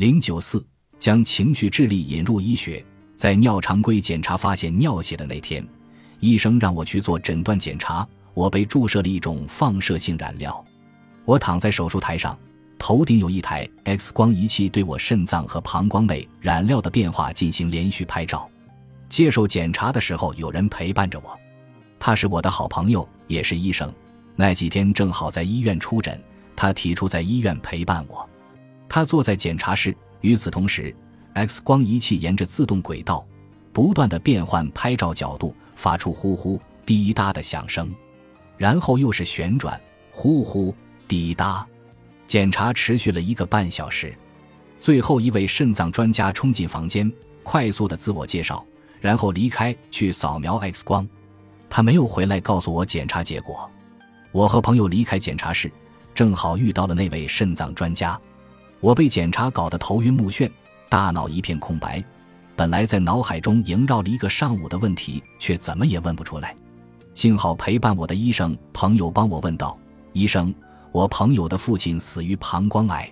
零九四将情绪智力引入医学，在尿常规检查发现尿血的那天，医生让我去做诊断检查。我被注射了一种放射性染料。我躺在手术台上，头顶有一台 X 光仪器，对我肾脏和膀胱内染料的变化进行连续拍照。接受检查的时候，有人陪伴着我，他是我的好朋友，也是医生。那几天正好在医院出诊，他提出在医院陪伴我。他坐在检查室，与此同时，X 光仪器沿着自动轨道不断的变换拍照角度，发出呼呼滴答的响声，然后又是旋转，呼呼滴答。检查持续了一个半小时，最后一位肾脏专家冲进房间，快速的自我介绍。然后离开去扫描 X 光，他没有回来告诉我检查结果。我和朋友离开检查室，正好遇到了那位肾脏专家。我被检查搞得头晕目眩，大脑一片空白。本来在脑海中萦绕了一个上午的问题，却怎么也问不出来。幸好陪伴我的医生朋友帮我问道：“医生，我朋友的父亲死于膀胱癌，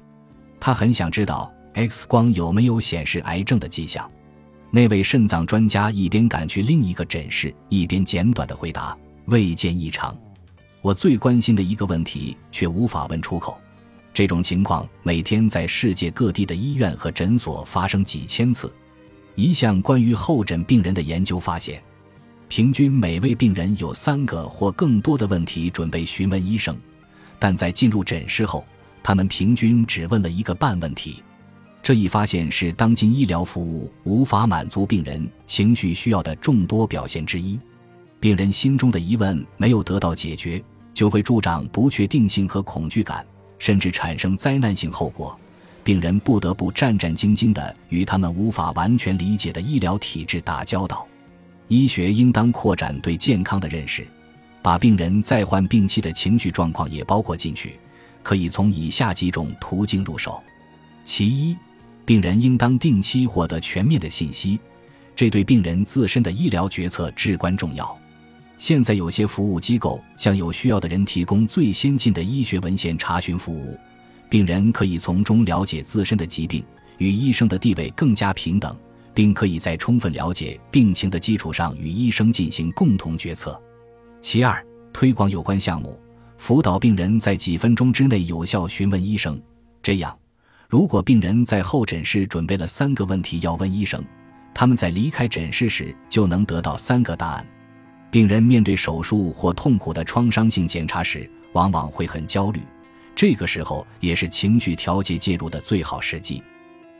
他很想知道 X 光有没有显示癌症的迹象。”那位肾脏专家一边赶去另一个诊室，一边简短的回答：“未见异常。”我最关心的一个问题却无法问出口。这种情况每天在世界各地的医院和诊所发生几千次。一项关于候诊病人的研究发现，平均每位病人有三个或更多的问题准备询问医生，但在进入诊室后，他们平均只问了一个半问题。这一发现是当今医疗服务无法满足病人情绪需要的众多表现之一。病人心中的疑问没有得到解决，就会助长不确定性和恐惧感，甚至产生灾难性后果。病人不得不战战兢兢地与他们无法完全理解的医疗体制打交道。医学应当扩展对健康的认识，把病人在患病期的情绪状况也包括进去。可以从以下几种途径入手：其一。病人应当定期获得全面的信息，这对病人自身的医疗决策至关重要。现在有些服务机构向有需要的人提供最先进的医学文献查询服务，病人可以从中了解自身的疾病，与医生的地位更加平等，并可以在充分了解病情的基础上与医生进行共同决策。其二，推广有关项目，辅导病人在几分钟之内有效询问医生，这样。如果病人在候诊室准备了三个问题要问医生，他们在离开诊室时就能得到三个答案。病人面对手术或痛苦的创伤性检查时，往往会很焦虑，这个时候也是情绪调节介入的最好时机。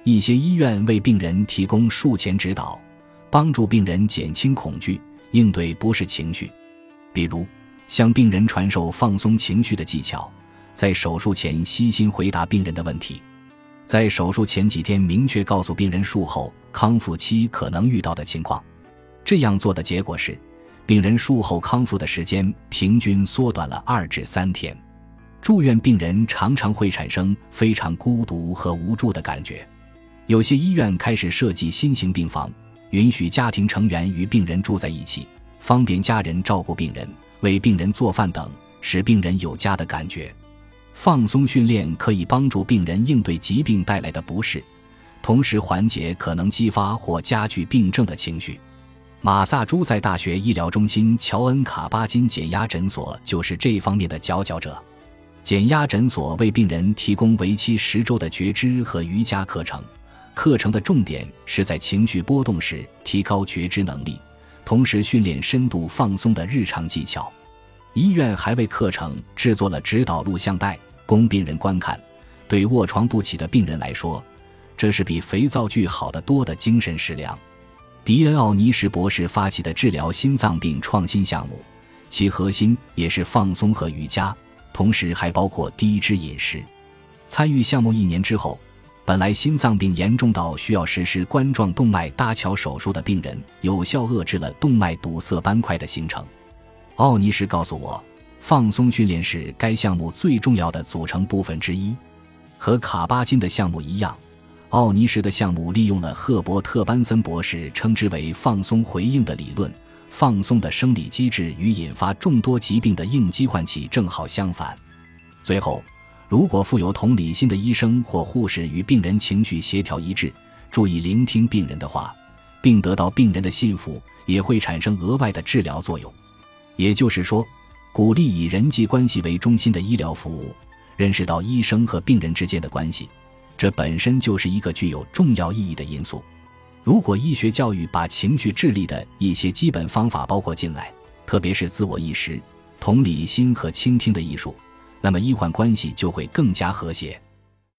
一些医院为病人提供术前指导，帮助病人减轻恐惧，应对不适情绪，比如向病人传授放松情绪的技巧，在手术前悉心回答病人的问题。在手术前几天，明确告诉病人术后康复期可能遇到的情况。这样做的结果是，病人术后康复的时间平均缩短了二至三天。住院病人常常会产生非常孤独和无助的感觉。有些医院开始设计新型病房，允许家庭成员与病人住在一起，方便家人照顾病人、为病人做饭等，使病人有家的感觉。放松训练可以帮助病人应对疾病带来的不适，同时缓解可能激发或加剧病症的情绪。马萨诸塞大学医疗中心乔恩卡巴金减压诊所就是这方面的佼佼者。减压诊所为病人提供为期十周的觉知和瑜伽课程，课程的重点是在情绪波动时提高觉知能力，同时训练深度放松的日常技巧。医院还为课程制作了指导录像带。供病人观看，对卧床不起的病人来说，这是比肥皂剧好得多的精神食粮。迪恩·奥尼什博士发起的治疗心脏病创新项目，其核心也是放松和瑜伽，同时还包括低脂饮食。参与项目一年之后，本来心脏病严重到需要实施冠状动脉搭桥手术的病人，有效遏制了动脉堵塞斑块的形成。奥尼什告诉我。放松训练是该项目最重要的组成部分之一，和卡巴金的项目一样，奥尼什的项目利用了赫伯特·班森博士称之为“放松回应”的理论。放松的生理机制与引发众多疾病的应激唤起正好相反。最后，如果富有同理心的医生或护士与病人情绪协调一致，注意聆听病人的话，并得到病人的信服，也会产生额外的治疗作用。也就是说，鼓励以人际关系为中心的医疗服务，认识到医生和病人之间的关系，这本身就是一个具有重要意义的因素。如果医学教育把情绪智力的一些基本方法包括进来，特别是自我意识、同理心和倾听的艺术，那么医患关系就会更加和谐。